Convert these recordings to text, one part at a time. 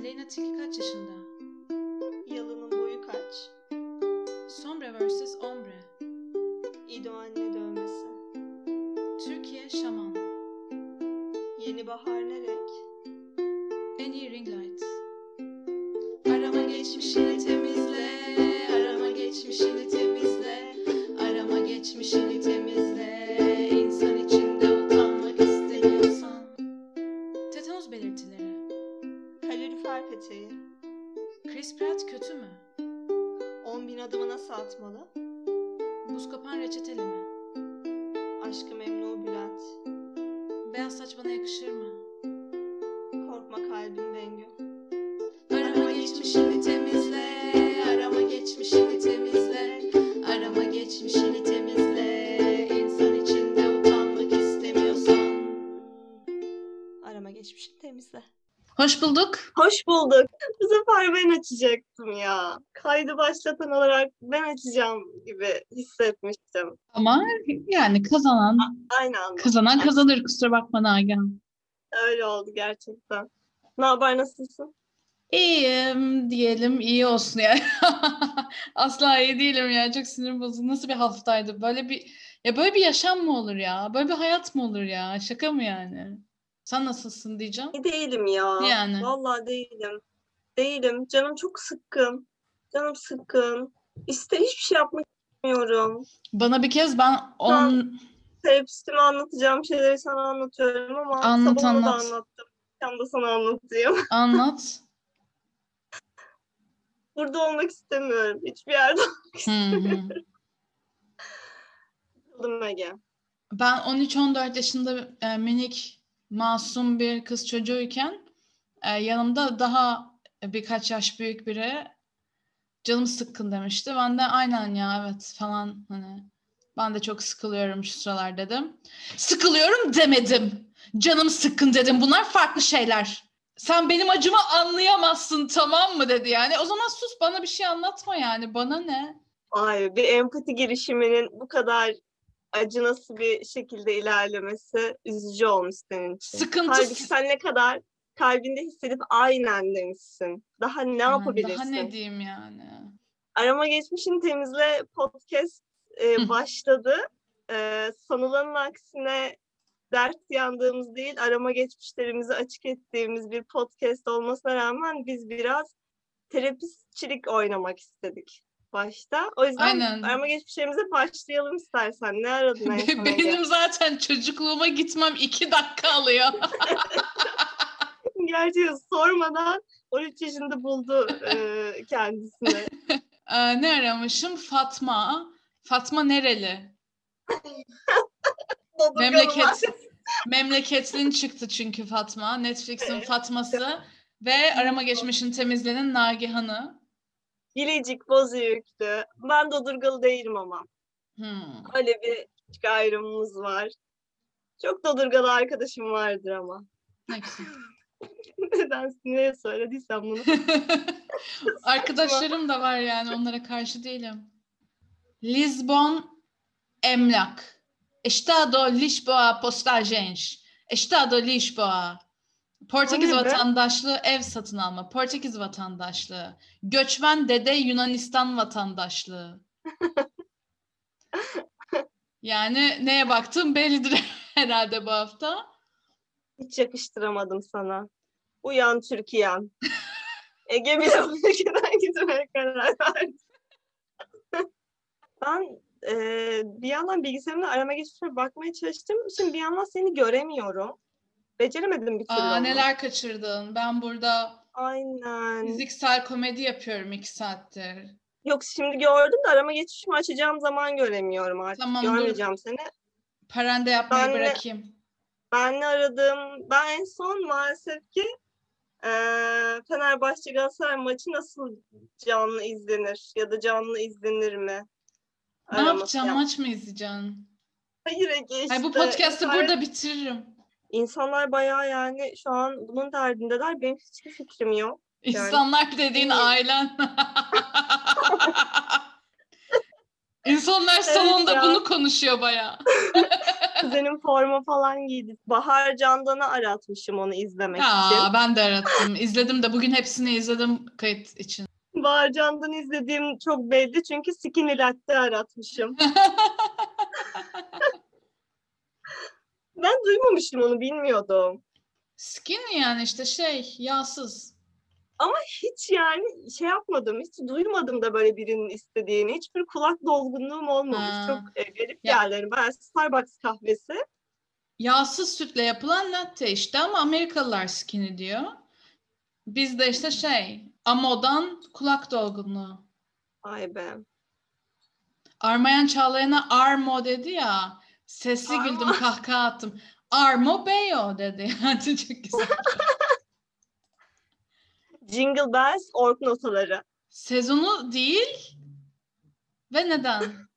Aleyna Tilki kaç yaşında? Yalının boyu kaç? Sombre vs. Ombre. İdo anne dövmesi. Türkiye Şaman. Yeni bahar ne renk? En iyi ring Hoş bulduk. Bu sefer ben açacaktım ya. Kaydı başlatan olarak ben açacağım gibi hissetmiştim. Ama yani kazanan Aynı anda. kazanan kazanır kusura bakma Nagihan. Öyle oldu gerçekten. Ne haber nasılsın? İyiyim diyelim iyi olsun yani. Asla iyi değilim ya çok sinirim bozuldu. Nasıl bir haftaydı? Böyle bir ya böyle bir yaşam mı olur ya? Böyle bir hayat mı olur ya? Şaka mı yani? Sen nasılsın diyeceğim. İyi değilim ya. Yani. Vallahi değilim. Değilim. Canım çok sıkkın. Canım sıkkın. İşte hiçbir şey yapmak istemiyorum. Bana bir kez ben on Terapistime anlatacağım şeyleri sana anlatıyorum ama Anlat, sabah ona da anlat. anlattım. Akşam da sana anlatayım. anlat. Burada olmak istemiyorum. Hiçbir yerde Hı hı. olmadım Ege. Ben 13-14 yaşında e, minik masum bir kız çocuğuyken e, yanımda daha birkaç yaş büyük biri canım sıkkın demişti. Ben de aynen ya evet falan hani ben de çok sıkılıyorum şu sıralar dedim. Sıkılıyorum demedim. Canım sıkkın dedim. Bunlar farklı şeyler. Sen benim acımı anlayamazsın tamam mı dedi yani. O zaman sus bana bir şey anlatma yani. Bana ne? Ay bir empati girişiminin bu kadar acınası bir şekilde ilerlemesi üzücü olmuş senin için. Sıkıntı Halbuki sen ne kadar kalbinde hissedip aynen demişsin. Daha ne Yani yapabilirsin? Daha ne diyeyim yani? Arama Geçmişini Temizle podcast e, başladı. E, sanılanın aksine dert yandığımız değil, arama geçmişlerimizi açık ettiğimiz bir podcast olmasına rağmen biz biraz terapistçilik oynamak istedik başta. O yüzden Aynen. arama geçmişlerimize başlayalım istersen. Ne aradın en son? Benim zaten çocukluğuma gitmem iki dakika alıyor. Gerçi sormadan 13 yaşında buldu e, kendisini. Ee, ne aramışım? Fatma. Fatma nereli? Memleket. Memleketlin çıktı çünkü Fatma. Netflix'in Fatması ve arama geçmişin temizlenin Nagihan'ı. Bilecik Bozüyük'tü. Ben Dodurgalı değilim ama. Hmm. Öyle bir küçük ayrımımız var. Çok Dodurgalı arkadaşım vardır ama. Ne. Neden neye söylediysem bunu. Arkadaşlarım da var yani onlara karşı değilim. Lisbon emlak. Estado Lisboa postagens. Estado Lisboa. Portekiz vatandaşlığı ev satın alma. Portekiz vatandaşlığı. Göçmen dede Yunanistan vatandaşlığı. Yani neye baktım bellidir herhalde bu hafta. Hiç yakıştıramadım sana. Uyan Türkiye'm. Ege bile bu ülkeden gitmeye karar verdi. ben e, bir yandan bilgisayarımda arama geçmişe bakmaya çalıştım. Şimdi bir yandan seni göremiyorum. Beceremedim bir türlü Aa, onu. neler kaçırdın? Ben burada Aynen. fiziksel komedi yapıyorum iki saattir. Yok şimdi gördüm de arama geçişimi açacağım zaman göremiyorum artık. Tamam, dur. Görmeyeceğim seni. Parende yapmayı Ben bırakayım. Ben ne aradım? Ben en son maalesef ki eee Fenerbahçe Galatasaray maçı nasıl canlı izlenir ya da canlı izlenir mi? Ne Araması yapacağım? yap- Maç mı izleyeceksin? Hayır Ege işte. Ay bu podcast'ı İnsanlar- burada bitiririm. İnsanlar bayağı yani şu an bunun derdindeler. Benim hiçbir fikrim yok. Yani- İnsanlar dediğin ailen. İnsanlar salonda ya. bunu konuşuyor bayağı. Kuzenim forma falan giydi. Bahar Candan'ı aratmışım onu izlemek için. Ya ben de arattım. İzledim de bugün hepsini izledim kayıt için. Bahar Candan'ı izlediğim çok belli çünkü Skinny Latte aratmışım. Ben duymamıştım onu bilmiyordum. Skinny yani işte şey yağsız. Hiç yani şey yapmadım, hiç duymadım da böyle birinin istediğini. Hiçbir kulak dolgunluğum olmamış. Ha. Çok e, garip Ya- geldi. Ben Starbucks kahvesi. Yağsız sütle yapılan latte işte ama Amerikalılar skinny diyor. Bizde işte şey amodan kulak dolgunluğu. Ay be. Armayan Çağlayan'a Armo dedi ya. Sesli Armo. güldüm kahkaha attım. Armo Beyo dedi. Çok güzel. Jingle Bells, ork notaları. Sezonu değil ve neden?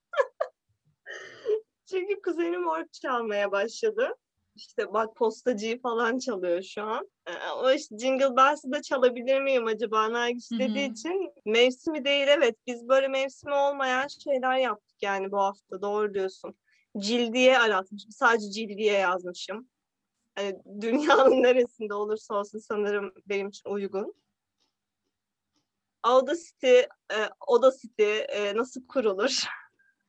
Çünkü kuzenim ork çalmaya başladı. İşte bak postacıyı falan çalıyor şu an. Ee, o işte Jingle Bells'ı da çalabilir miyim acaba Nergis dediği için mevsimi değil evet. Biz böyle mevsimi olmayan şeyler yaptık yani bu hafta doğru diyorsun. Cildiye aratmışım. Sadece cildiye yazmışım. Hani dünyanın neresinde olursa olsun sanırım benim için uygun. Audacity, e, Audacity e, nasıl kurulur?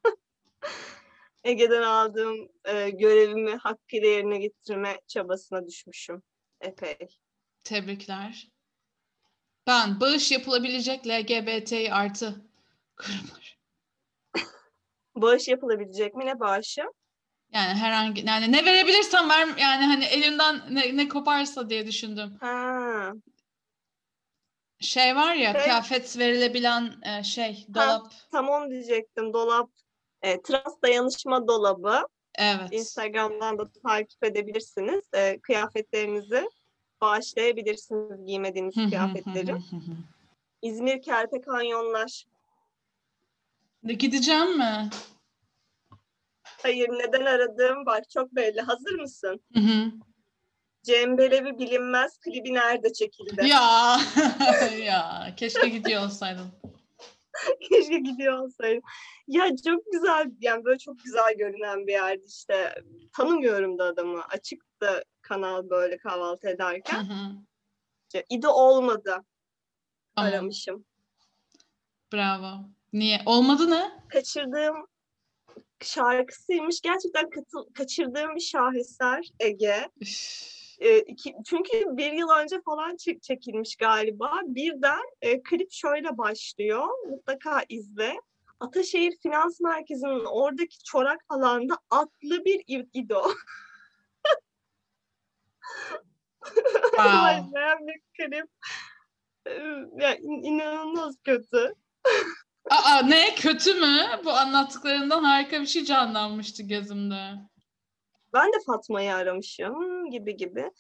Ege'den aldığım e, görevimi hakkıyla yerine getirme çabasına düşmüşüm epey. Tebrikler. Ben bağış yapılabilecek LGBT artı kurumlar. Bağış yapılabilecek mi? Ne bağışı? Yani herhangi yani ne verebilirsem ver yani hani elimden ne, ne koparsa diye düşündüm. Ha, Şey var ya Şey- kıyafet verilebilen e, şey dolap. tam onu diyecektim. Dolap, e, trans dayanışma dolabı. Evet. Instagram'dan da takip edebilirsiniz. E, kıyafetlerinizi bağışlayabilirsiniz giymediğiniz kıyafetleri. İzmir Kerpe Kanyonlar. Gideceğim mi? Hayır neden aradığım bak çok belli. Hazır mısın? Hı hı. Cem Belevi bilinmez klibi nerede çekildi? ya ya keşke gidiyor olsaydım. Keşke gidiyor olsaydım. Ya çok güzel yani böyle çok güzel görünen bir yerdi işte. Tanımıyorum da adamı. Açıktı kanal böyle kahvaltı Hı ederken. hı. İşte, İdo olmadı Tamam, aramışım. Bravo. Niye? Olmadı ne? Kaçırdığım şarkısıymış. Gerçekten katıl, kaçırdığım bir şaheser Ege. E, iki, çünkü bir yıl önce falan çek, çekilmiş galiba. Birden e, klip şöyle başlıyor. Mutlaka izle. Ataşehir Finans Merkezi'nin oradaki çorak alanda atlı bir İdo. Wow. Bir klip. E, Ya, in- inanılmaz kötü. Aa ne kötü mü? Bu anlattıklarından harika bir şey canlanmıştı gözümde. Ben de Fatma'yı aramışım gibi gibi.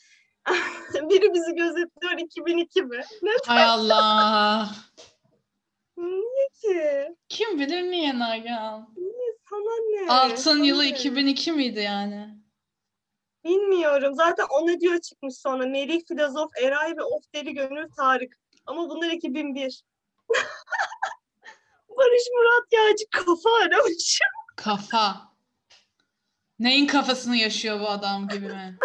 Biri bizi gözetliyor 2002 mi? Ne Hay Allah. niye ki? Kim bilir niye Nagihan? Sana ne? Altın Sana yılı ne? 2002 miydi yani? Bilmiyorum. Zaten o ne diyor çıkmış sonra. Melih Filozof, Eray ve Of Deli Gönül Tarık. Ama bunlar 2001. Barış Murat Yağcı kafa aramış. Kafa. Neyin kafasını yaşıyor bu adam gibi mi?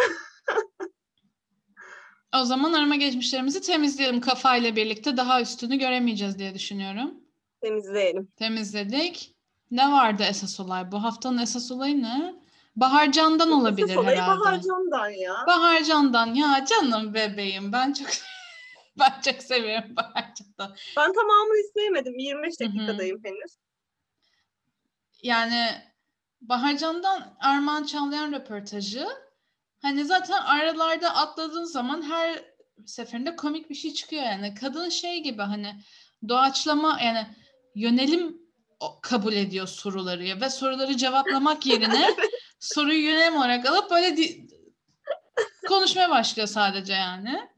O zaman arama geçmişlerimizi temizleyelim kafayla birlikte. Daha üstünü göremeyeceğiz diye düşünüyorum. Temizleyelim. Temizledik. Ne vardı esas olay? Bu haftanın esas olayı ne? Baharcan'dan olabilir Esas olayı herhalde. Bahar Can'dan ya. Baharcan'dan ya canım bebeğim ben çok ben çok seviyorum Baharcan'dan. Ben tamamını izleyemedim. 25 Hı hı. dakikadayım henüz. Yani Baharcan'dan Armağan Çağlayan röportajı hani zaten aralarda atladığın zaman her seferinde komik bir şey çıkıyor yani. Kadın şey gibi hani doğaçlama yani yönelim kabul ediyor soruları ve soruları cevaplamak yerine soruyu yönelim olarak alıp böyle di- konuşmaya başlıyor sadece yani.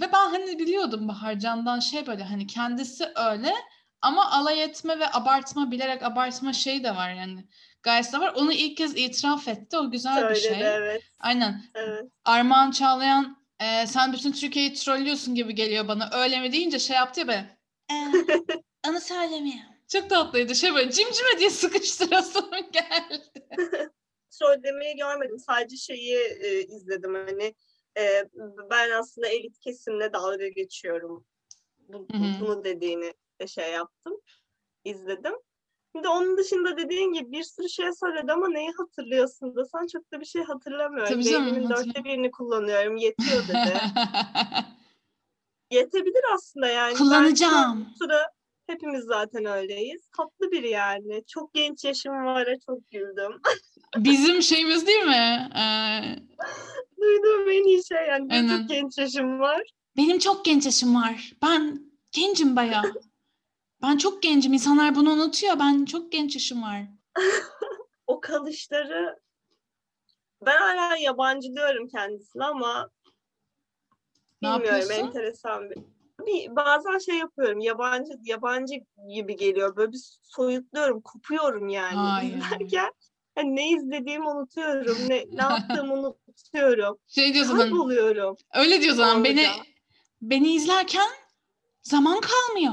Ve ben hani biliyordum Baharcan'dan şey böyle hani kendisi öyle ama alay etme ve abartma bilerek abartma şeyi de var yani. Gayet de var. Onu ilk kez itiraf etti. O güzel bir Söyledi şey. evet. Aynen. evet. Armağan Çağlayan e, sen bütün Türkiye'yi trollüyorsun gibi geliyor bana. Öyle mi deyince şey yaptı ya böyle. "E, onu söylemiyorum. Çok tatlıydı. Şey böyle cimcime diye sıkıştırasım geldi. trollemeyi görmedim. Sadece şeyi e, izledim hani e, ben aslında elit kesimle dalga geçiyorum. Bu, bunu dediğini de şey yaptım. izledim. Şimdi onun dışında dediğin gibi bir sürü şey söyledi ama neyi hatırlıyorsun da sen çok da bir şey hatırlamıyorum. Tabii canım, Beynimin dörtte birini kullanıyorum. Yetiyor dedi. Yetebilir aslında yani. Kullanacağım. Belki sıra hepimiz zaten öyleyiz. Tatlı biri yani. Çok genç yaşım var. Çok güldüm. Bizim şeyimiz değil mi? Ee, Duyduğum en iyi şey yani. Aynen. Çok genç yaşım var. benim çok genç yaşım var. Ben gencim bayağı. Ben çok gencim. İnsanlar bunu unutuyor. Ben çok genç yaşım var. o kalışları ben hala yabancılıyorum kendisini ama Ne bilmiyorum yapıyorsun? enteresan bir. Bir. Bazen şey yapıyorum yabancı yabancı gibi geliyor böyle bir soyutluyorum kopuyorum yani Hayır. izlerken hani ne izlediğimi unutuyorum ne, ne yaptığımı unutuyorum Şey diyor zaten. kayboluyorum Öyle diyor zaten. Beni Orada. beni izlerken zaman kalmıyor.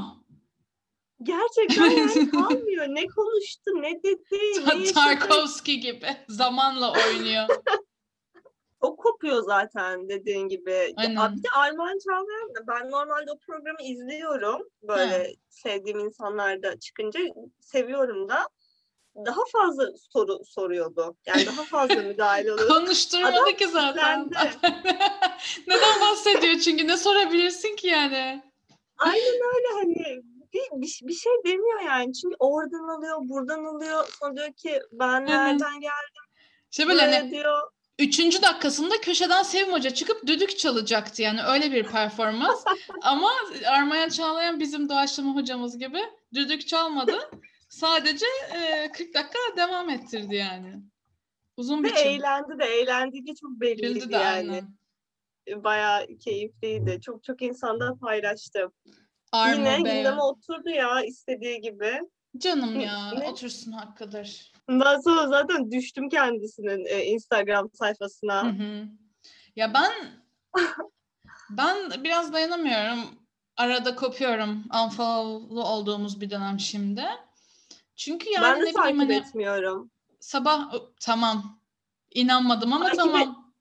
gerçekten yani kalmıyor ne konuştu ne dedi ne yaşadı Tarkovski gibi zamanla oynuyor. O kopuyor zaten dediğin gibi. Aynen. Bir de Armağan Çağlayan da ben normalde o programı izliyorum. Böyle sevdiğim insanlar da çıkınca seviyorum da. Daha fazla soru soruyordu. Yani daha fazla müdahale oluyordu. Konuşturmadı Adam ki zaten. Neden bahsediyor çünkü ne sorabilirsin ki yani? Aynen öyle hani bir, bir, bir şey demiyor yani. Çünkü oradan alıyor, buradan alıyor. Sonra diyor ki ben nereden geldim İşte böyle hani diyor. Üçüncü dakikasında köşeden Sevim Hoca çıkıp düdük çalacaktı yani öyle bir performans. Ama Armağan Çağlayan bizim doğaçlama hocamız gibi düdük çalmadı. Sadece e, 40 dakika devam ettirdi yani. Uzun bir çıl. eğlendi de eğlendiği çok belliydi Güldü de yani. aynen. Bayağı keyifliydi. Çok çok insanda paylaştı. Arma Yine be. gündeme oturdu ya istediği gibi. Canım ya Ne? otursun hakkıdır. Ben sonra zaten düştüm kendisinin e, Instagram Hı sayfasına. hı. Ya ben ben biraz dayanamıyorum. Arada kopuyorum. Unfollow'lu olduğumuz bir dönem şimdi. Çünkü yani ben de ne bileyim takip hani etmiyorum. sabah tamam. İnanmadım ama Takip tamam.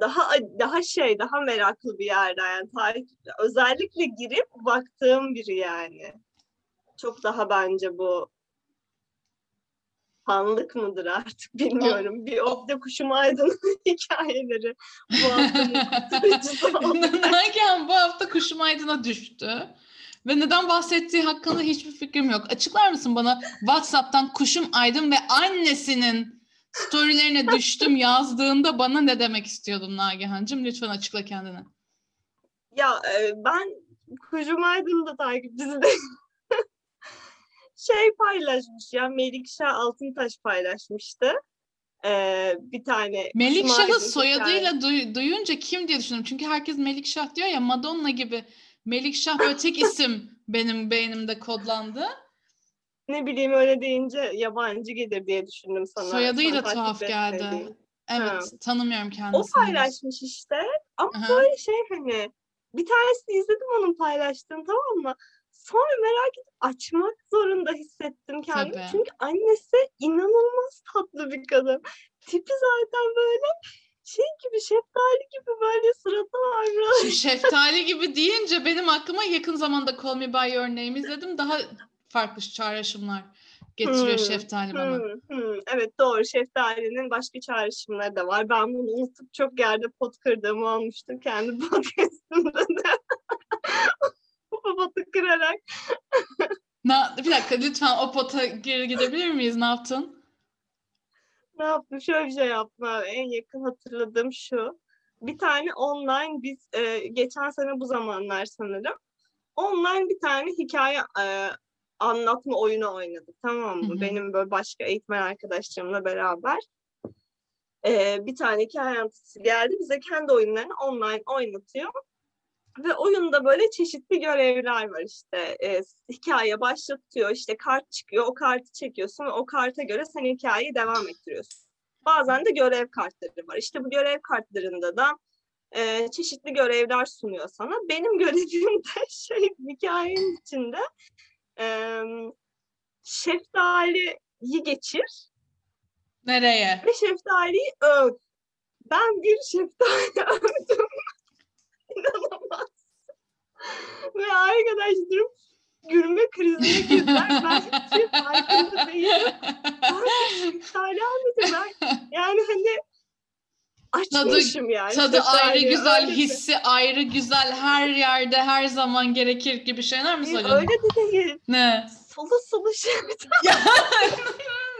Daha daha şey, daha meraklı bir yerden yani takip özellikle girip baktığım biri yani. Çok daha bence bu fanlık mıdır artık bilmiyorum. Bir Okta Kuşum Aydın hikayeleri bu oldu. Nagihan bu hafta Kuşum Aydın'a düştü. Ve neden bahsettiği hakkında hiçbir fikrim yok. Açıklar mısın bana WhatsApp'tan Kuşum Aydın ve annesinin storylerine düştüm yazdığında bana ne demek istiyordun Nagihan'cığım? Lütfen açıkla kendini. Ya e, ben Kuşum Aydın'ı da takipçisi değilim. Şey paylaşmış ya Melikşah Altıntaş paylaşmıştı. Ee, bir tane Melikşah'ı Kuşum Aydın soyadıyla duy- duyunca kim diye düşündüm. Çünkü herkes Melikşah diyor ya Madonna gibi. Melikşah böyle tek isim benim beynimde kodlandı. ne bileyim öyle deyince yabancı gelir diye düşündüm sana. Soyadıyla tuhaf geldi. Evet Ha. tanımıyorum O kendisini. paylaşmış işte. Ama Aha. böyle şey hani bir tanesini izledim onun paylaştığını tamam mı? Sonra merak edip açmak zorunda hissettim kendimi. Tabii. Çünkü annesi inanılmaz tatlı bir kadın. Tipi zaten böyle şey gibi şeftali gibi böyle suratı var. Şimdi şeftali gibi deyince benim aklıma yakın zamanda Call Me By Your Name izledim. Daha farklı çağrışımlar getiriyor Hmm, şeftali bana. Hmm, hmm. Evet doğru şeftalinin başka çağrışımları da var. Ben bunu unutup çok yerde pot kırdığımı olmuştum kendi podcastimde Potu kırarak. Na, bir dakika lütfen o pota geri gidebilir miyiz? Ne yaptın? Ne yaptım? Şöyle bir şey yaptım. abi. En yakın hatırladığım şu. Bir tane online biz e, geçen sene bu zamanlar sanırım. Online bir tane hikaye e, anlatma oyunu oynadık. Tamam mı? Hı hı. Benim böyle başka eğitmen arkadaşlarımla beraber. E, bir tane hikaye anlatıcısı geldi. Bize kendi oyunlarını online oynatıyor. Ve oyunda böyle çeşitli görevler var işte. E, hikaye başlatıyor, işte kart çıkıyor, o kartı çekiyorsun ve o karta göre sen hikayeyi devam ettiriyorsun. Bazen de görev kartları var. İşte bu görev kartlarında da e, çeşitli görevler sunuyor sana. Benim görevim de şey hikayenin içinde e, şeftaliyi geçir Nereye? ve şeftaliyi öv. Ben bir şeftali övdüm. İnanamaz. Ve arkadaşlarım gülme krizine girdiler. Ben hiç şey farkında değilim. Şeftali almadım ben. Yani hani açmışım yani. Tadı şeftali, ayrı güzel, öyle de- hissi ayrı güzel, her yerde her zaman gerekir gibi şeyler mi Değil, söylüyorsun? Öyle de değil. Ne? Sulu sulu şeftali.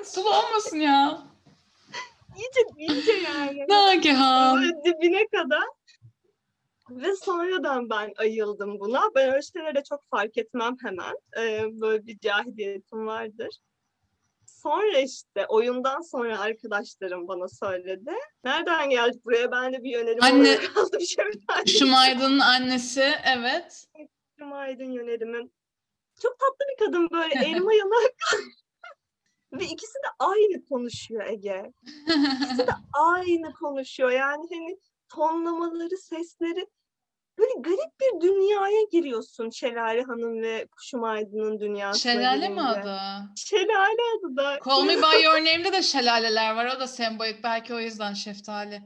Sulu olmasın ya. İyice, iyice yani. Nagihan. Dibine kadar. Ve sonradan ben ayıldım buna. Ben öyle şeylere çok fark etmem hemen. Ee, böyle bir cahiliyetim vardır. Sonra işte oyundan sonra arkadaşlarım bana söyledi. Nereden geldik buraya? Ben de bir yönelim Anne- aldım şöyle. Şumaydın'ın annesi, evet. Aydın yönelimin. Çok tatlı bir kadın böyle elma yanak. Ve ikisi de aynı konuşuyor Ege. İkisi de aynı konuşuyor. Yani hani tonlamaları, sesleri böyle garip bir dünyaya giriyorsun Şelale Hanım ve Kuşum Aydın'ın dünyasına Şelale mi adı? Şelale adı da. Call Me By Your Name'de de şelaleler var. O da sembolik. Belki o yüzden şeftali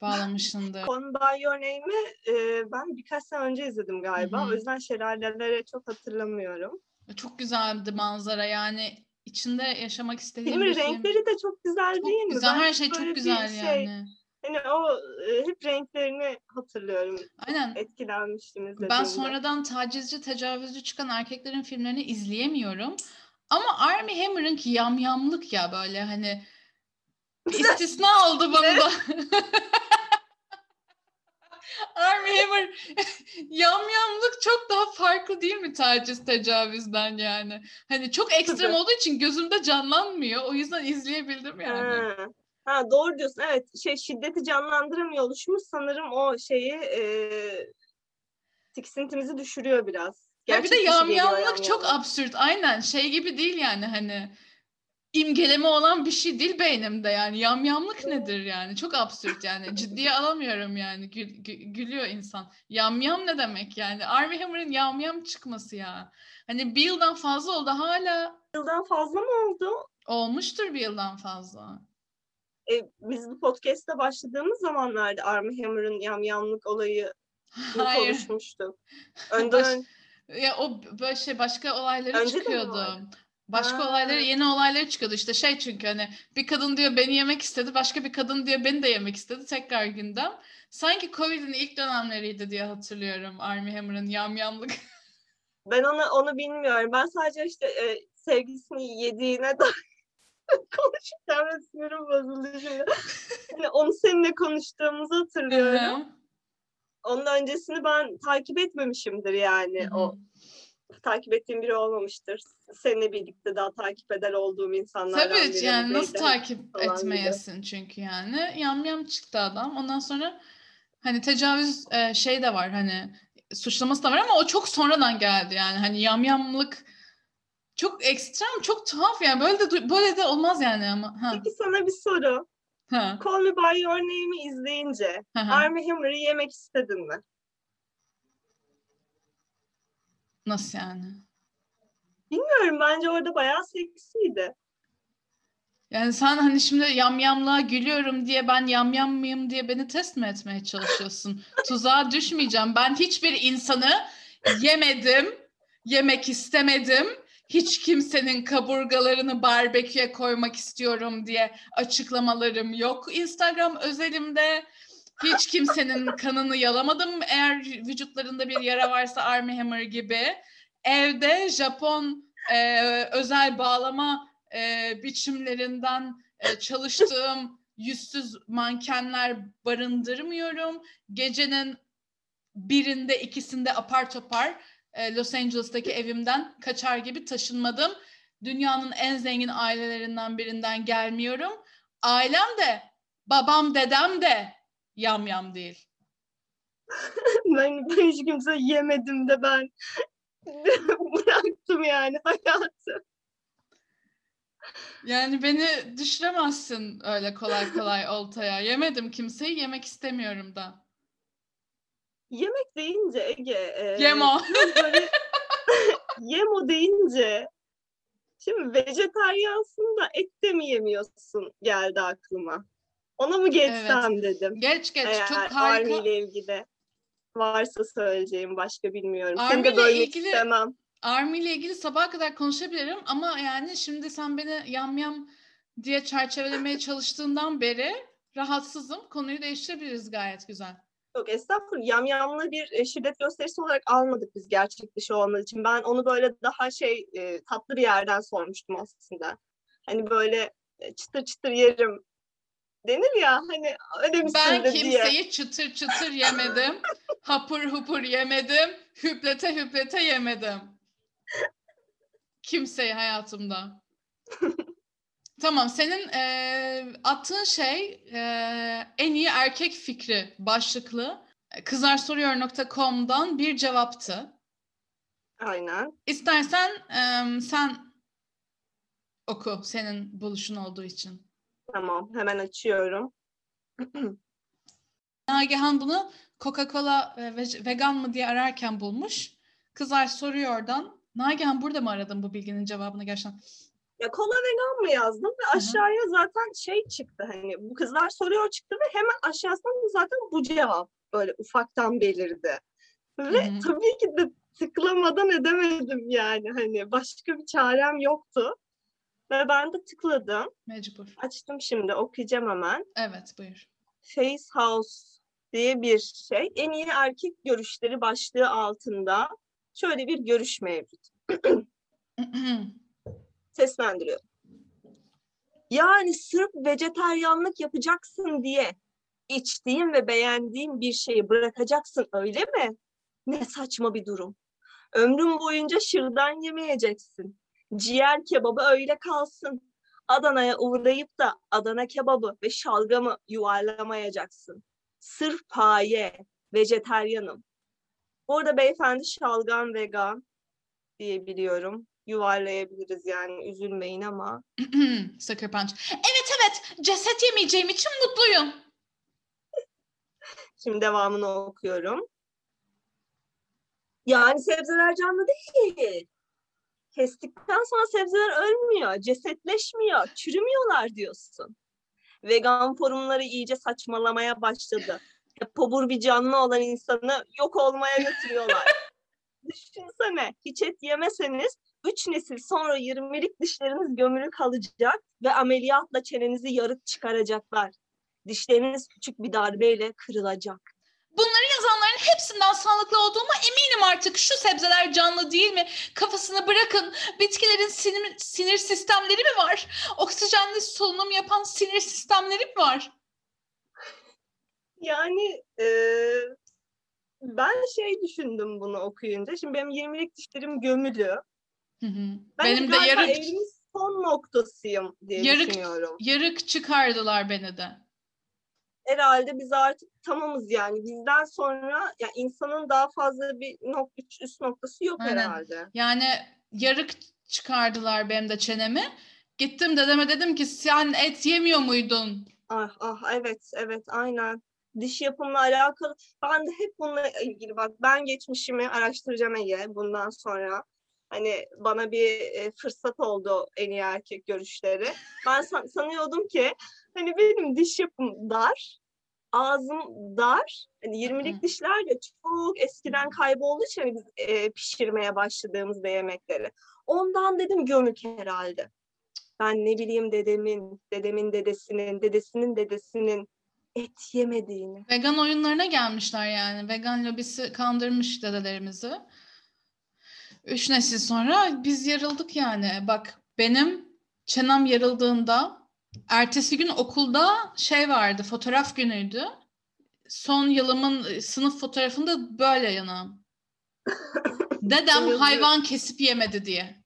bağlamışsındır. Call By Your Name'i e, ben birkaç sene önce izledim galiba. Hı hı. O yüzden şelaleleri çok hatırlamıyorum. Çok güzeldi manzara yani. içinde yaşamak istediğim Filmin renkleri de çok güzel Çok değil mi? güzel. Ben Her şey çok güzel şey- yani. Hani o e, hep renklerini hatırlıyorum. Aynen. Etkilenmiştim izlediğimde. Ben sonradan tacizci, tecavüzcü çıkan erkeklerin filmlerini izleyemiyorum. Ama Armie Hammer'ınki yamyamlık ya böyle hani istisna oldu bana da. Armie Hammer yamyamlık çok daha farklı değil mi taciz, tecavüzden yani? Hani çok ekstrem Tabii. olduğu için gözümde canlanmıyor. O yüzden izleyebildim yani. Ha. Ha doğru diyorsun. Evet şey şiddeti canlandıramıyor oluşumuz sanırım o şeyi e, tiksintimizi düşürüyor biraz. Ya bir de yamyamlık çok absürt. Aynen şey gibi değil yani hani imgeleme olan bir şey değil beynimde yani. Yamyamlık nedir yani? Çok absürt yani. Ciddiye alamıyorum yani. Gül- gü- gülüyor insan. Yamyam ne demek yani? Armie Hammer'ın yamyam çıkması ya. Hani bir yıldan fazla oldu hala Yıldan fazla mı oldu? olmuştur bir yıldan fazla. E, biz bu podcast'te başladığımız zamanlarda Armie Hammer'ın yamyamlık olayı konuşmuştuk. Önden Baş- Ya o böyle şey başka olayları Önce çıkıyordu. Başka Ha. olayları, yeni olayları çıkıyordu. İşte şey çünkü hani bir kadın diyor beni yemek istedi, başka bir kadın diyor beni de yemek istedi. Tekrar gündem. Sanki Covid'in ilk dönemleriydi diye hatırlıyorum Armie Hammer'ın yamyamlık. ben onu onu bilmiyorum. Ben sadece işte e, sevgisini yediğine dair konuşurken ve sinirim bozuldu şimdi. Hani onu seninle konuştuğumuzu hatırlıyorum. Onun öncesini ben takip etmemişimdir yani. O takip ettiğim biri olmamıştır. Seninle birlikte daha takip eder olduğum insanlardan Tabii biri. yani nasıl takip falan gibi. etmeyesin çünkü yani. Yamyam çıktı adam. Ondan sonra hani tecavüz e, şey de var hani suçlaması da var ama o çok sonradan geldi yani. Hani yamyamlık çok ekstrem, çok tuhaf yani. Böyle de böyle de olmaz yani ama. Ha. Peki sana bir soru. Ha. Call Me By Your Name'i izleyince hı. Armie Hammer'ı yemek istedin mi? Nasıl yani? Bilmiyorum bence orada bayağı seksiydi. Yani sen hani şimdi yamyamlığa gülüyorum diye ben yamyam mıyım diye beni test mi etmeye çalışıyorsun? Tuzağa düşmeyeceğim. Ben hiçbir insanı yemedim, yemek istemedim. Hiç kimsenin kaburgalarını barbeküye koymak istiyorum diye açıklamalarım yok Instagram özelimde. Hiç kimsenin kanını yalamadım. Eğer vücutlarında bir yara varsa Armie Hammer gibi. Evde Japon e, özel bağlama e, biçimlerinden e, çalıştığım yüzsüz mankenler barındırmıyorum. Gecenin birinde ikisinde apar topar e, Los Angeles'taki evimden kaçar gibi taşınmadım. Dünyanın en zengin ailelerinden birinden gelmiyorum. Ailem de babam dedem de yamyam değil. ben, ben hiç kimse yemedim de ben bıraktım yani hayatı. Yani beni düşüremezsin öyle kolay kolay oltaya. Yemedim kimseyi, yemek istemiyorum da. Yemek deyince Ege. e, Yemo. böyle- yemo deyince Şimdi vejetaryansın da et de mi yemiyorsun geldi aklıma. Ona mı geçsem dedim. Geç geç. Eğer Çok Army harika. ile ilgili varsa söyleyeceğim başka bilmiyorum. Army Seni de ile bölmek ilgili- istemem. Army ile ilgili sabaha kadar konuşabilirim ama yani şimdi sen beni yam yam diye çerçevelemeye çalıştığından beri rahatsızım. Konuyu değiştirebiliriz gayet güzel. Yok estağfurullah yamyamlı bir e, şiddet gösterisi olarak almadık biz gerçek dışı olmadığı için. Ben onu böyle daha şey e, tatlı bir yerden sormuştum aslında. Hani böyle e, çıtır çıtır yerim denir ya hani öyle misin Ben de diye. kimseyi çıtır çıtır yemedim. hapur hupur yemedim. Hüplete hüplete yemedim. Kimseyi hayatımda. Tamam senin eee, attığın şey eee, en iyi erkek fikri başlıklı e, kızlarsoruyor.com'dan bir cevaptı. Aynen. İstersen em, sen oku senin buluşun olduğu için. Tamam hemen açıyorum. Nagihan bunu Coca-Cola e, ve- vegan mı diye ararken bulmuş. Kızlar soruyor oradan. Nagihan burada mı aradın bu bilginin cevabını gerçekten? Ya kola vegan mı yazdım ve aşağıya zaten şey çıktı hani bu kızlar soruyor çıktı ve hemen aşağısında da zaten bu cevap böyle ufaktan belirdi. Ve Hı hı. tabii ki de tıklamadan edemedim yani hani başka bir çarem yoktu. Ve ben de tıkladım. Mecbur. Açtım şimdi okuyacağım hemen. Evet buyur. Face House diye bir şey. En iyi erkek görüşleri başlığı altında şöyle bir görüş mevcut. Seslendiriyorum. Yani sırf vejetaryenlik yapacaksın diye içtiğin ve beğendiğin bir şeyi bırakacaksın öyle mi? Ne saçma bir durum. Ömrün boyunca şırdan yemeyeceksin. Ciğer kebabı öyle kalsın. Adana'ya uğrayıp da Adana kebabı ve şalgamı yuvarlamayacaksın. Sırf paye, vejeteryanım. Orada beyefendi şalgam vegan diye biliyorum. Yuvarlayabiliriz yani üzülmeyin ama. Sucker punch. Evet evet ceset yemeyeceğim için mutluyum. Şimdi devamını okuyorum. Yani sebzeler canlı değil. Kestikten sonra sebzeler ölmüyor, cesetleşmiyor, çürümüyorlar diyorsun. Vegan forumları iyice saçmalamaya başladı. Hep obur bir canlı olan insanı yok olmaya götürüyorlar. Düşünsene, hiç et yemeseniz 3 nesil sonra 20'lik dişleriniz gömülü kalacak ve ameliyatla çenenizi yarık çıkaracaklar. Dişleriniz küçük bir darbeyle kırılacak. Bunları yazanların hepsinden sağlıklı olduğuma eminim artık. Şu sebzeler canlı değil mi? Kafasını bırakın. Bitkilerin sinir, sinir sistemleri mi var? Oksijenli solunum yapan sinir sistemleri mi var? Yani eee, ben şey düşündüm bunu okuyunca. Şimdi benim 20'lik dişlerim gömülü. Hı hı. Ben Benim de galiba yarık son noktasıyım diye Yarık- düşünüyorum. yarık çıkardılar beni de. Herhalde biz artık tamamız yani. Bizden sonra ya insanın daha fazla bir nok üst noktası yok Aynen. herhalde. Yani yarık çıkardılar benim de çenemi. Gittim dedeme dedim ki sen et yemiyor muydun? Ah ah evet evet aynen. Diş yapımla alakalı. Ben de hep bununla ilgili bak ben geçmişimi araştıracağım Ege bundan sonra. Hani bana bir e, fırsat oldu en iyi erkek görüşleri. Ben san- sanıyordum ki hani benim diş yapım dar, ağzım dar. Hani 20'lik hı. dişler de çok eskiden kaybolduğu için hani biz e, pişirmeye başladığımızda yemekleri. Ondan dedim gömük herhalde. Ben ne bileyim dedemin, dedemin dedesinin, dedesinin dedesinin et yemediğini. Vegan oyunlarına gelmişler yani. Vegan lobisi kandırmış dedelerimizi. Üç nesil sonra biz yarıldık yani. Bak benim çenem yarıldığında ertesi gün okulda şey vardı, fotoğraf günüydü. Son yılımın e, sınıf fotoğrafında böyle yanağım. Dedem hayvan kesip yemedi diye.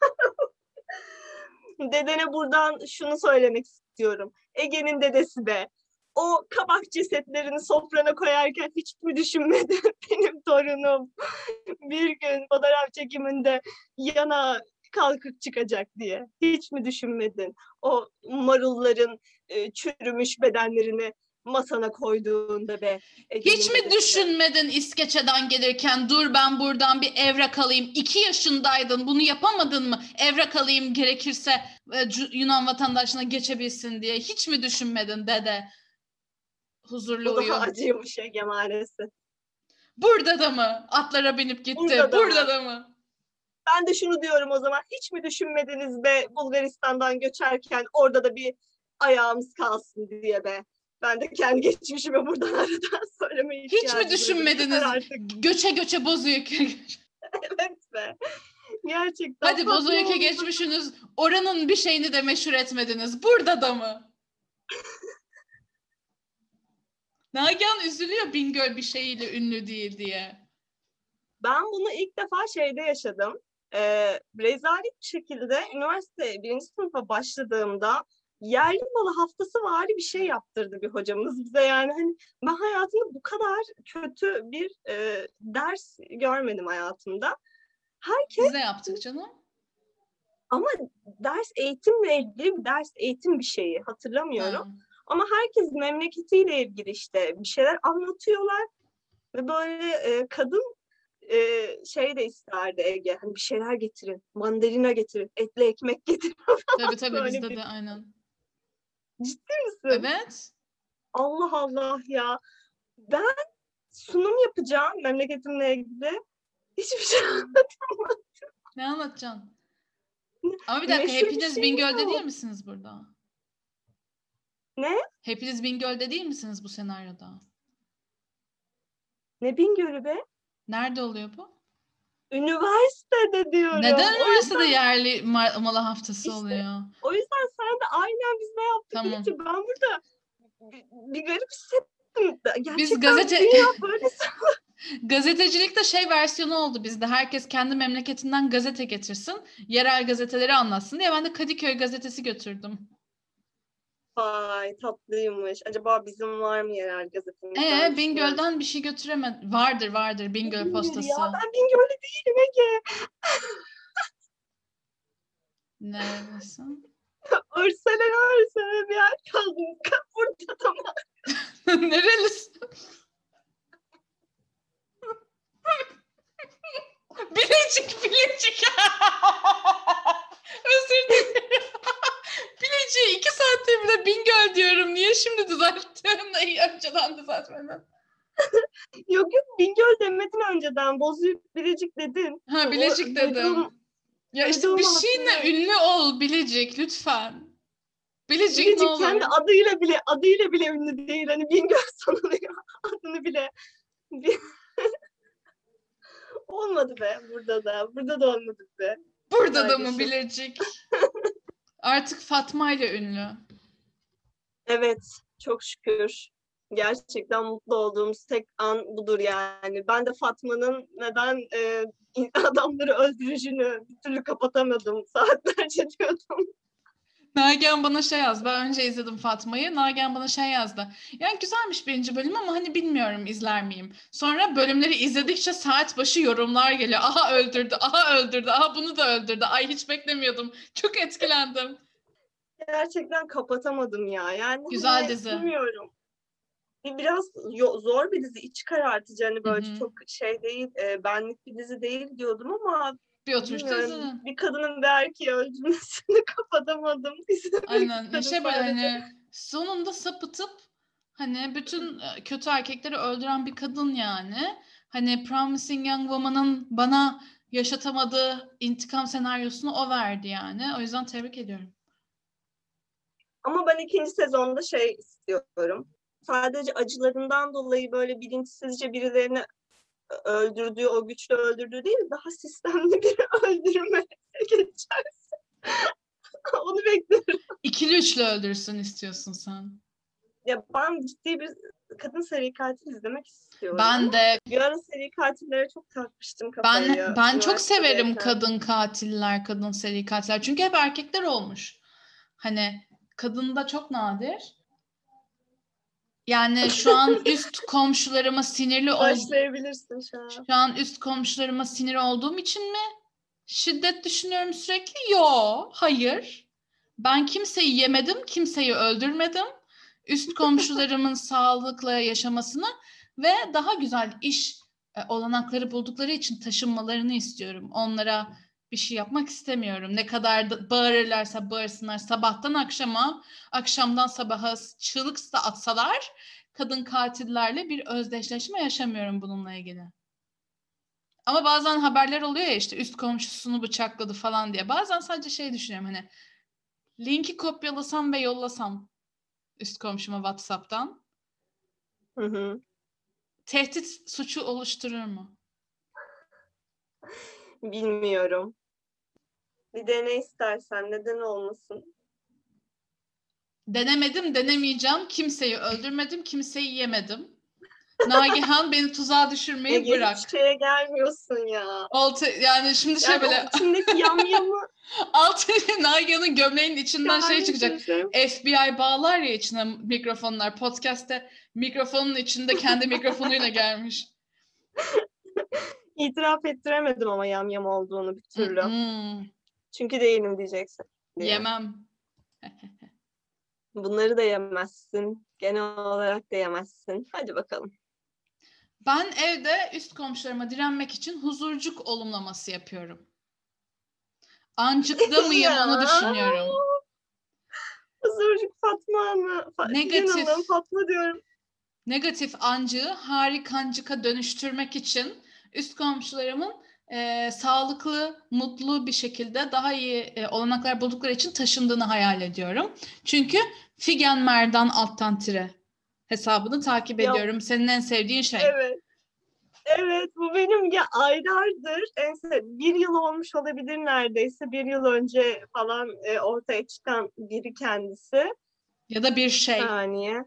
Dedene buradan şunu söylemek istiyorum. Ege'nin dedesi de o kabak cesetlerini sofrana koyarken hiç mi düşünmedi benim torunum bir gün fotoğraf çekiminde yana kalkıp çıkacak diye. Hiç mi düşünmedin? O marulların e, çürümüş bedenlerini masana koyduğun bebe. Hiç mi düşünmedin İskeçe'den gelirken dur ben buradan bir evrak alayım. İki yaşındaydın bunu yapamadın mı? Evrak alayım gerekirse e, Yunan vatandaşına geçebilsin diye. Hiç mi düşünmedin dede? Huzurlu Bu daha uyum. acıymış Ege maalesef. Burada da mı? Atlara binip gitti. Burada Burada da da, mı? Ben de şunu diyorum o zaman. Hiç mi düşünmediniz be Bulgaristan'dan göçerken orada da bir ayağımız kalsın diye be. Ben de kendi geçmişimi buradan aradan söylemeye Hiç mi düşünmediniz? Göçe göçe Bozüyük'e. Evet be. Gerçekten. Hadi Bozüyük'e oldu. geçmişsiniz. Oranın bir şeyini de meşhur etmediniz. Burada da mı? Nagihan üzülüyor Bingöl bir şeyiyle ünlü değil diye. Ben bunu ilk defa şeyde yaşadım. Ee, rezalet bir şekilde üniversite birinci sınıfa başladığımda yerli malı haftası vari bir şey yaptırdı bir hocamız bize. Yani hani ben hayatımda bu kadar kötü bir e, ders görmedim hayatımda. Herkes Biz de yaptık canım. ama ders eğitimle ilgili bir ders eğitim bir şeyi hatırlamıyorum. Ha. Ama herkes memleketiyle ilgili işte bir şeyler anlatıyorlar. Ve böyle e, kadın e, şey de isterdi Ege. Hani bir şeyler getirin. Mandalina getirin. Etli ekmek getirin. Tabii tabii bizde bir- de aynen. Ciddi misin? Evet. Allah Allah ya. Ben sunum yapacağım memleketimle ilgili. Hiçbir şey anlatamadım. Ne anlatacaksın? Ama bir dakika Meşhur hepiniz şey Bingöl'de değil misiniz burada? Ne? Hepiniz Bingöl'de değil misiniz bu senaryoda? Ne Bingöl'ü be? Nerede oluyor bu? Üniversitede diyorum. Neden üniversitede yüzden, yerli ma- malı haftası İşte, oluyor? o yüzden sen de aynen biz ne yaptık Tamam. deyince ben burada bir, bir garip hissettim. Gerçekten gazete- dünya böyle Gazetecilikte şey versiyonu oldu bizde. Herkes kendi memleketinden gazete getirsin. Yerel gazeteleri anlatsın diye ben de Kadıköy gazetesi götürdüm. Vay tatlıymış. Acaba bizim var mı yerel gazetemiz? Ee düşünüyorum. Bingöl'den bir şey götüremedi. Vardır vardır Bingöl Hayır postası. Ya ben Bingöl'lü değilim Ege. Neredesin? Örsele örsele bir yer kaldım. Burada tamam. Nerelisin? Bilecik, Bilecik. Özür dilerim. Bilecik iki saattir bile Bingöl diyorum. Niye şimdi düzelttin? İyi önceden düzeltmedin. Yok yok Bingöl demedin önceden. Bozuyup Bilecik dedin. Ha O Bilecik dedim. duyduğum- Ya işte bir şeyle ünlü ol Bilecik lütfen. Bilecik, Bilecik ne olur. kendi adıyla bile adıyla bile ünlü değil. Hani Bingöl sanılıyor. Adını bile. olmadı be burada da. Burada da olmadı be. Burada da mı. Bilecik? Artık Fatma ile ünlü. Evet, çok şükür. Gerçekten mutlu olduğumuz tek an budur yani. Ben de Fatma'nın neden e, adamları öldürücünü bir türlü kapatamadım. Saatlerce diyordum. Nagihan bana şey yazdı. Ben önce izledim Fatma'yı. Nagihan bana şey yazdı. Yani güzelmiş birinci bölüm ama hani bilmiyorum izler miyim. Sonra bölümleri izledikçe saat başı yorumlar geliyor. Aha öldürdü, aha öldürdü, aha bunu da öldürdü. Ay hiç beklemiyordum. Çok etkilendim. Gerçekten kapatamadım ya. Yani Güzel hani dizi. Bilmiyorum. Bir- Biraz zor bir dizi, iç karartıcı. Hani böyle Hı hı. çok şey değil, e, benlik bir dizi değil diyordum ama Bir oturuşta izledin. Bir kadının bir erkeği öldürmesini kapatamadım. Aynen. Şey böyle hani sonunda sapıtıp hani bütün e, kötü erkekleri öldüren bir kadın yani. Hani Promising Young Woman'ın bana yaşatamadığı intikam senaryosunu o verdi yani. O yüzden tebrik ediyorum. Ama ben ikinci sezonda şey istiyorum. Sadece acılarından dolayı böyle bilinçsizce birilerini öldürdüğü, o güçlü öldürdüğü değil, daha sistemli bir öldürme geçerse. Onu bekliyorum. İkili üçlü öldürsün istiyorsun sen. Ya ben ciddi bir kadın seri katil izlemek istiyorum. Ben de bir ara seri katillere çok takmıştım ben kafayı. ben çok severim üniversitedeyken. kadın katiller, kadın seri katiller. Çünkü hep erkekler olmuş. Hani kadında çok nadir. Yani şu an üst komşularıma sinirli ol Başlayabilirsin şu an. şu an üst komşularıma sinir olduğum için mi şiddet düşünüyorum sürekli? Yo, hayır. Ben kimseyi yemedim, kimseyi öldürmedim. Üst komşularımın sağlıkla yaşamasını ve daha güzel iş e, olanakları buldukları için taşınmalarını istiyorum. Onlara bir şey yapmak istemiyorum. Ne kadar da bağırırlarsa bağırsınlar sabahtan akşama, akşamdan sabaha çığlık da atsalar kadın katillerle bir özdeşleşme yaşamıyorum bununla ilgili. Ama bazen haberler oluyor ya işte üst komşusunu bıçakladı falan diye. Bazen sadece şey düşünüyorum hani linki kopyalasam ve yollasam üst komşuma WhatsApp'tan Hı hı. tehdit suçu oluşturur mu? Bilmiyorum. Bir dene istersen neden olmasın? Denemedim, denemeyeceğim. Kimseyi öldürmedim, kimseyi yemedim. Nagihan beni tuzağa düşürmeyi Ege bırak. hiç şeye gelmiyorsun ya. Altı, yani şimdi şey Yani böyle içindeki yamyamı altı Nagihan'ın gömleğinin içinden şey Yani çıkacak. çocuğum. FBI bağlar ya içine mikrofonlar. Podcast'te mikrofonun içinde kendi mikrofonuyla gelmiş. İtiraf ettiremedim ama yamyam olduğunu bir türlü. Hmm, Çünkü değilim diyeceksin. diye. yemem. Bunları da yemezsin. Genel olarak da yemezsin. Hadi bakalım. Ben evde üst komşularıma direnmek için huzurcuk olumlaması yapıyorum. Ancıkta mıyım onu düşünüyorum. Huzurcuk Fatma mı? Negatif. Yunan'dan Fatma diyorum. Negatif ancığı harikancıka dönüştürmek için üst komşularımın e, sağlıklı, mutlu bir şekilde daha iyi e, olanaklar buldukları için taşındığını hayal ediyorum. Çünkü Figen Merdan alttan tire hesabını takip Ya- ediyorum. Senin en sevdiğin şey. Evet. Evet bu benim ya aylardır en bir yıl olmuş olabilir neredeyse bir yıl önce falan e, ortaya çıkan biri kendisi. Ya da bir şey. saniye.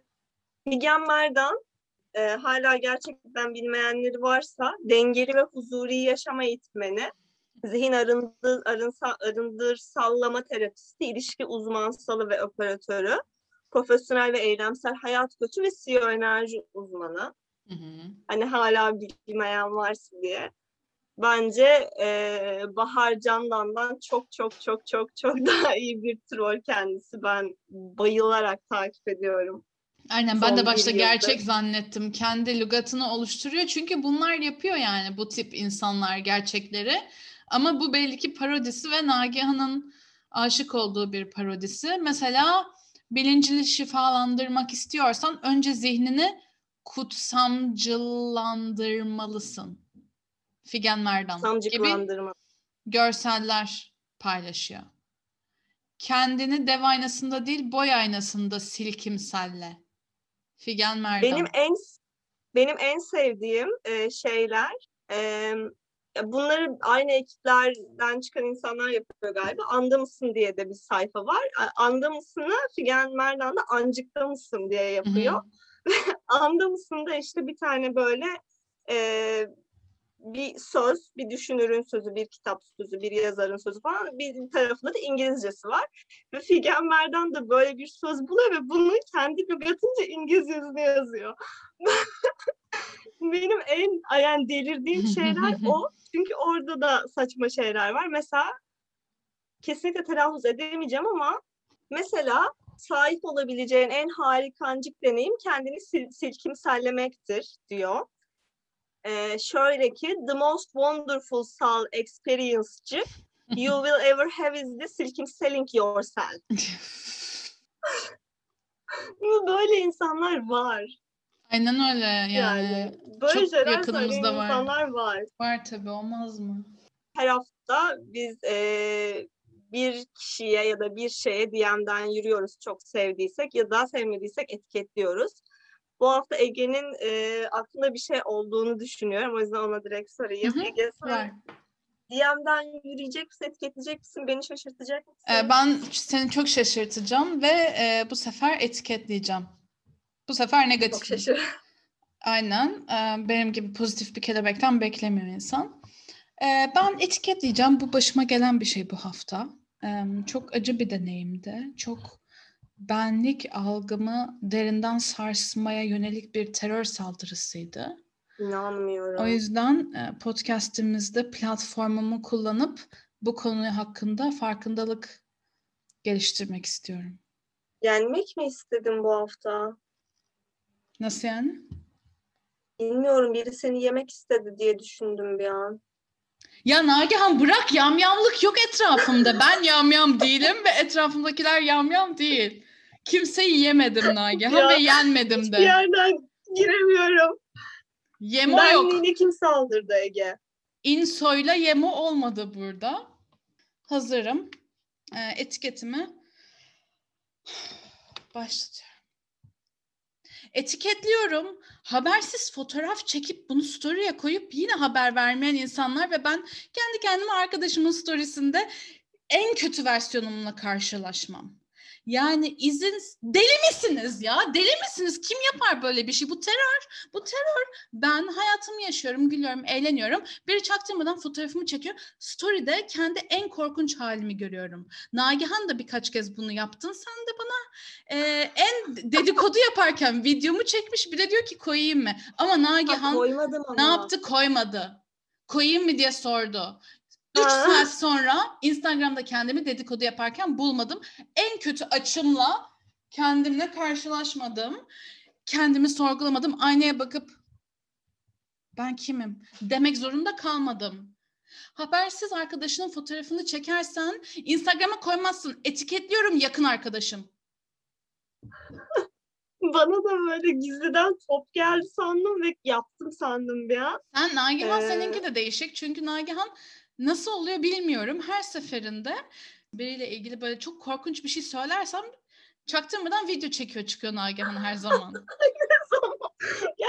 Figen Merdan e, hala gerçekten bilmeyenleri varsa dengeli ve huzuri yaşama eğitmeni, zihin arındır, arınsa, arındır sallama terapisti, ilişki uzmansalı ve operatörü, profesyonel ve eylemsel hayat koçu ve CEO enerji uzmanı. Hı hı. Hani hala bilmeyen varsa diye. Bence e, Bahar Candan'dan çok çok çok çok çok daha iyi bir troll kendisi. Ben bayılarak takip ediyorum. Aynen ben de başta gerçek zannettim. Kendi lügatını oluşturuyor. Çünkü bunlar yapıyor yani bu tip insanlar gerçekleri. Ama bu belli ki parodisi ve Nagihan'ın aşık olduğu bir parodisi. Mesela bilincini şifalandırmak istiyorsan önce zihnini kutsamcılandırmalısın. Figen Merdan gibi görseller paylaşıyor. Kendini dev aynasında değil boy aynasında silkimselle. Figen Merdan. Benim en benim en sevdiğim e, şeyler e, bunları aynı ekiplerden çıkan insanlar yapıyor galiba. Anda mısın diye de bir sayfa var. Anda mısını Figen Merdan da ancıkta mısın diye yapıyor. Anda mısın da işte bir tane böyle e, bir söz, bir düşünürün sözü, bir kitap sözü, bir yazarın sözü falan bir tarafında da İngilizcesi var. Ve Figen Merdan da böyle bir söz buluyor ve bunu kendi lügatınca İngiliz yüzüne yazıyor. Benim en yani delirdiğim şeyler o. Çünkü orada da saçma şeyler var. Mesela kesinlikle telaffuz edemeyeceğim ama mesela sahip olabileceğin en harikancık deneyim kendini sil- silkimsellemektir diyor. Ee, şöyle ki the most wonderful soul experience you will ever have is the silkimselling yourself. Bu Böyle insanlar var. Aynen öyle yani. Yani, böyle çok yakınımızda var. insanlar var. Var tabii olmaz mı? her hafta biz eee, bir kişiye ya da bir şeye DM'den yürüyoruz çok sevdiysek ya da sevmediysek etiketliyoruz. Bu hafta Ege'nin eee, aklında bir şey olduğunu düşünüyorum. O yüzden ona direkt sorayım. Hı hı, Ege sen. DM'den yürüyecek misin, etiketleyecek misin, beni şaşırtacak mısın? Ee, ben seni çok şaşırtacağım ve e, bu sefer etiketleyeceğim. Bu sefer negatif. Çok şaşır. Aynen. Ee, benim gibi pozitif bir kelebekten beklemiyor insan. Ee, ben etiketleyeceğim. Bu başıma gelen bir şey bu hafta. Ee, çok acı bir deneyimdi. Çok benlik algımı derinden sarsmaya yönelik bir terör saldırısıydı. İnanmıyorum. O yüzden e, podcastimizde platformumu kullanıp bu konu hakkında farkındalık geliştirmek istiyorum. Yenmek mi istedin bu hafta? Nasıl yani? Bilmiyorum biri seni yemek istedi diye düşündüm bir an. Ya Nagihan bırak yamyamlık yok etrafımda. Ben yamyam değilim ve etrafımdakiler yamyam değil. Kimseyi yemedim Nagihan Ya, ve yenmedim de. yerden giremiyorum. Yemo yok. Benliğine kim saldırdı Ege? Insoyla yemo olmadı burada. Hazırım. Ee, etiketimi başlatıyorum. Etiketliyorum. Habersiz fotoğraf çekip bunu story'e koyup yine haber vermeyen insanlar ve ben kendi kendime arkadaşımın storiesinde en kötü versiyonumla karşılaşmam. Yani izin deli misiniz ya? Deli misiniz? Kim yapar böyle bir şey? Bu terör. Bu terör. Ben hayatımı yaşıyorum, gülüyorum, eğleniyorum. Biri çaktırmadan fotoğrafımı çekiyor. Story'de kendi en korkunç halimi görüyorum. Nagihan da birkaç kez bunu yaptın. Sen de bana e, en dedikodu yaparken videomu çekmiş. Bir de diyor ki koyayım mı? Ama Ha, Nagihan ama. ne yaptı? Koymadı. Koyayım mı diye sordu. Üç Ha. saat sonra Instagram'da kendimi dedikodu yaparken bulmadım. En kötü açımla kendimle karşılaşmadım. Kendimi sorgulamadım. Aynaya bakıp ben kimim demek zorunda kalmadım. Habersiz arkadaşının fotoğrafını çekersen Instagram'a koymazsın. Etiketliyorum yakın arkadaşım. Bana da böyle gizliden top geldi sandım ve yaptım sandım bir an. Sen Nagihan Ee, seninki de değişik. Çünkü Nagihan nasıl oluyor bilmiyorum. Her seferinde biriyle ilgili böyle çok korkunç bir şey söylersem çaktırmadan video çekiyor çıkıyor Nagihan her zaman.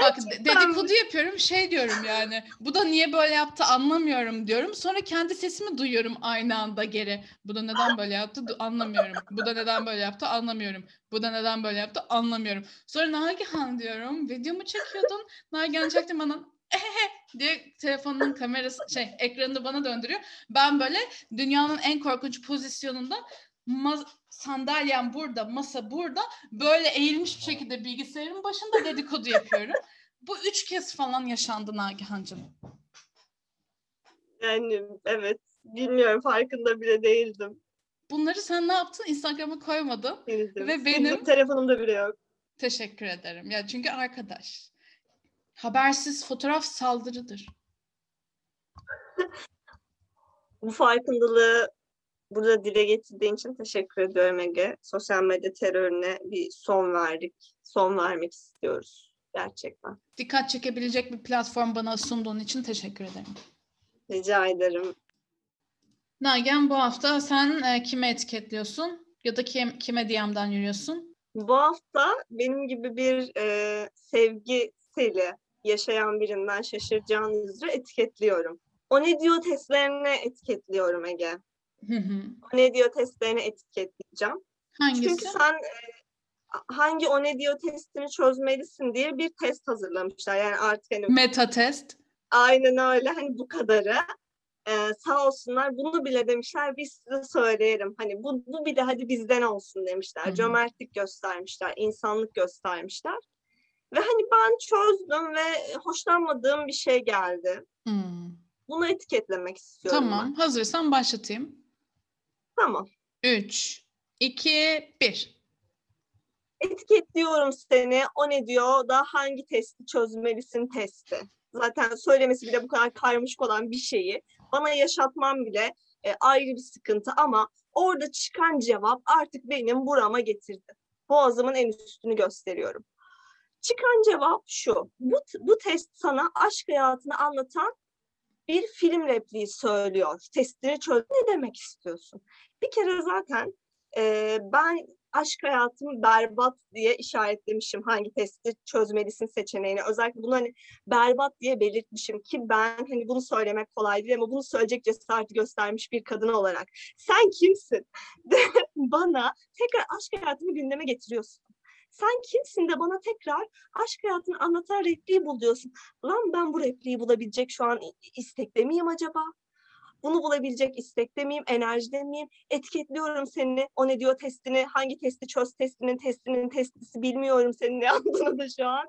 Bak dedikodu yapıyorum şey diyorum yani. Bu da niye böyle yaptı anlamıyorum diyorum. Sonra kendi sesimi duyuyorum aynı anda geri. Bu da neden böyle yaptı anlamıyorum. Bu da neden böyle yaptı anlamıyorum. Bu da neden böyle yaptı anlamıyorum. Sonra Nagihan diyorum. Videomu çekiyordun. Nagihan çaktırmadan diye telefonun kamerası şey ekranını bana döndürüyor. Ben böyle dünyanın en korkunç pozisyonunda ma- sandalyem burada, masa burada böyle eğilmiş bir şekilde bilgisayarın başında dedikodu yapıyorum. Bu üç kez falan yaşandı Nagihan'cığım. Yani evet bilmiyorum farkında bile değildim. Bunları sen ne yaptın? Instagram'a koymadın. Bildim. Ve Bildim, benim- telefonumda bile yok. Teşekkür ederim. Ya çünkü arkadaş. Habersiz fotoğraf saldırıdır. Bu farkındalığı burada dile getirdiğin için teşekkür ediyorum Ege. Sosyal medya terörüne bir son verdik. Son vermek istiyoruz. Gerçekten. Dikkat çekebilecek bir platform bana sunduğun için teşekkür ederim. Rica ederim. Nagihan bu hafta sen e, kime etiketliyorsun? Ya da kim, kime DM'den yürüyorsun? Bu hafta benim gibi bir e, sevgi seli yaşayan birinden şaşıracağınız üzere etiketliyorum. O ne diyor testlerine etiketliyorum Ege. Hı hı. O ne diyor testlerine etiketleyeceğim. Hangisi? Çünkü sen e, hangi o ne diyor testini çözmelisin diye bir test hazırlamışlar. Yani artık hani Meta test. aynen öyle hani bu kadarı. Ee, sağ olsunlar bunu bile demişler biz size söyleyelim. Hani bu, bu bile hadi bizden olsun demişler. Hı hı. Cömertlik göstermişler, insanlık göstermişler. Ve hani ben çözdüm ve hoşlanmadığım bir şey geldi. Hmm. Bunu etiketlemek istiyorum Tamam. Hazırsan başlatayım. ben. Tamam. 3, 2, 1. Etiketliyorum seni. O ne diyor da hangi testi çözmelisin testi. Zaten söylemesi bile bu kadar karmaşık olan bir şeyi bana yaşatmam bile e, ayrı bir sıkıntı ama orada çıkan cevap artık benim burama getirdi. Boğazımın en üstünü gösteriyorum. Çıkan cevap şu. Bu, bu test sana aşk hayatını anlatan bir film repliği söylüyor. Testini çöz. Ne demek istiyorsun? Bir kere zaten e, ben aşk hayatım berbat diye işaretlemişim hangi testi çözmelisin seçeneğini. Özellikle bunu hani berbat diye belirtmişim ki ben hani bunu söylemek kolay değil ama bunu söyleyecek cesareti göstermiş bir kadın olarak. Sen kimsin? Bana tekrar aşk hayatımı gündeme getiriyorsun. Sen kimsin de bana tekrar aşk hayatını anlatan repliği bul diyorsun. Lan ben bu repliği bulabilecek şu an istekte miyim acaba? Bunu bulabilecek istekte miyim, enerjide miyim? Etiketliyorum seni. O ne diyor testini, hangi testi çöz testinin, testinin testisi bilmiyorum senin ne yaptığını da şu an.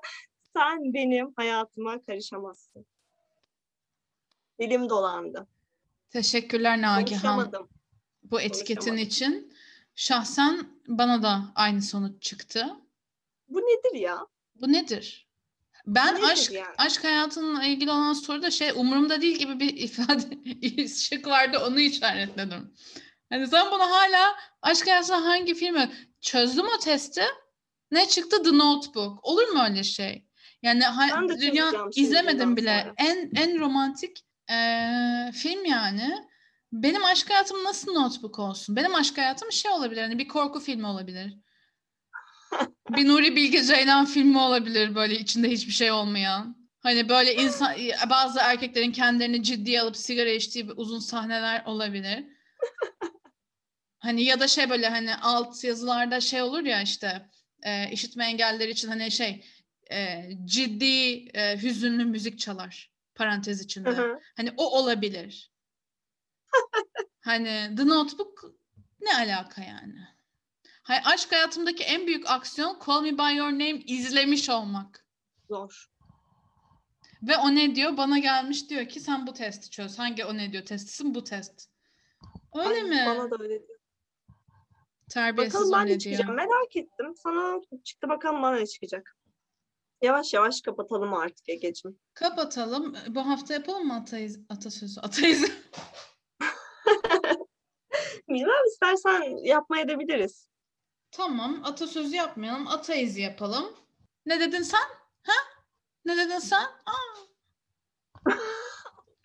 Sen benim hayatıma karışamazsın. Dilim dolandı. Teşekkürler Nagihan bu etiketin için. Şahsen bana da aynı sonuç çıktı. Bu nedir ya? Bu nedir? Ben nedir aşk yani? aşk hayatınla ilgili olan soruda şey umurumda değil gibi bir ifade şık vardı onu işaretledim. Hani sen bana hala aşk hayatında hangi filmi çözdüm o testi? Ne çıktı? The Notebook. Olur mu öyle şey? Yani ha- dünya izlemedim bile. sonra. En en romantik eee, film yani. Benim aşk hayatım nasıl Notebook olsun? Benim aşk hayatım şey olabilir. Hani bir korku filmi olabilir. Bir Nuri Bilge Ceylan filmi olabilir böyle içinde hiçbir şey olmayan. Hani böyle insan bazı erkeklerin kendilerini ciddiye alıp sigara içtiği uzun sahneler olabilir. Hani ya da şey böyle hani alt yazılarda şey olur ya işte e, işitme engellileri için hani şey e, ciddi e, hüzünlü müzik çalar parantez içinde. Hı hı. Hani o olabilir. hani The Notebook ne alaka yani? Hay aşk hayatımdaki en büyük aksiyon Call Me By Your Name izlemiş olmak. Zor. Ve o ne diyor? Bana gelmiş diyor ki sen bu testi çöz. Hangi o ne diyor testisin? Bu test. Öyle Ay, mi? Bana da öyle diyor. Terbiyesiz Bakalım ben ne çıkacak. diyor. Merak ettim. Sana çıktı bakalım bana ne çıkacak. Yavaş yavaş kapatalım artık Ege'cim. Kapatalım. Bu hafta yapalım mı ataiz, atasözü? Ataiz. Bilmem istersen edebiliriz. Tamam atasözü yapmayalım. Ata izi yapalım. Ne dedin sen? Ha? Ne dedin sen? Aa.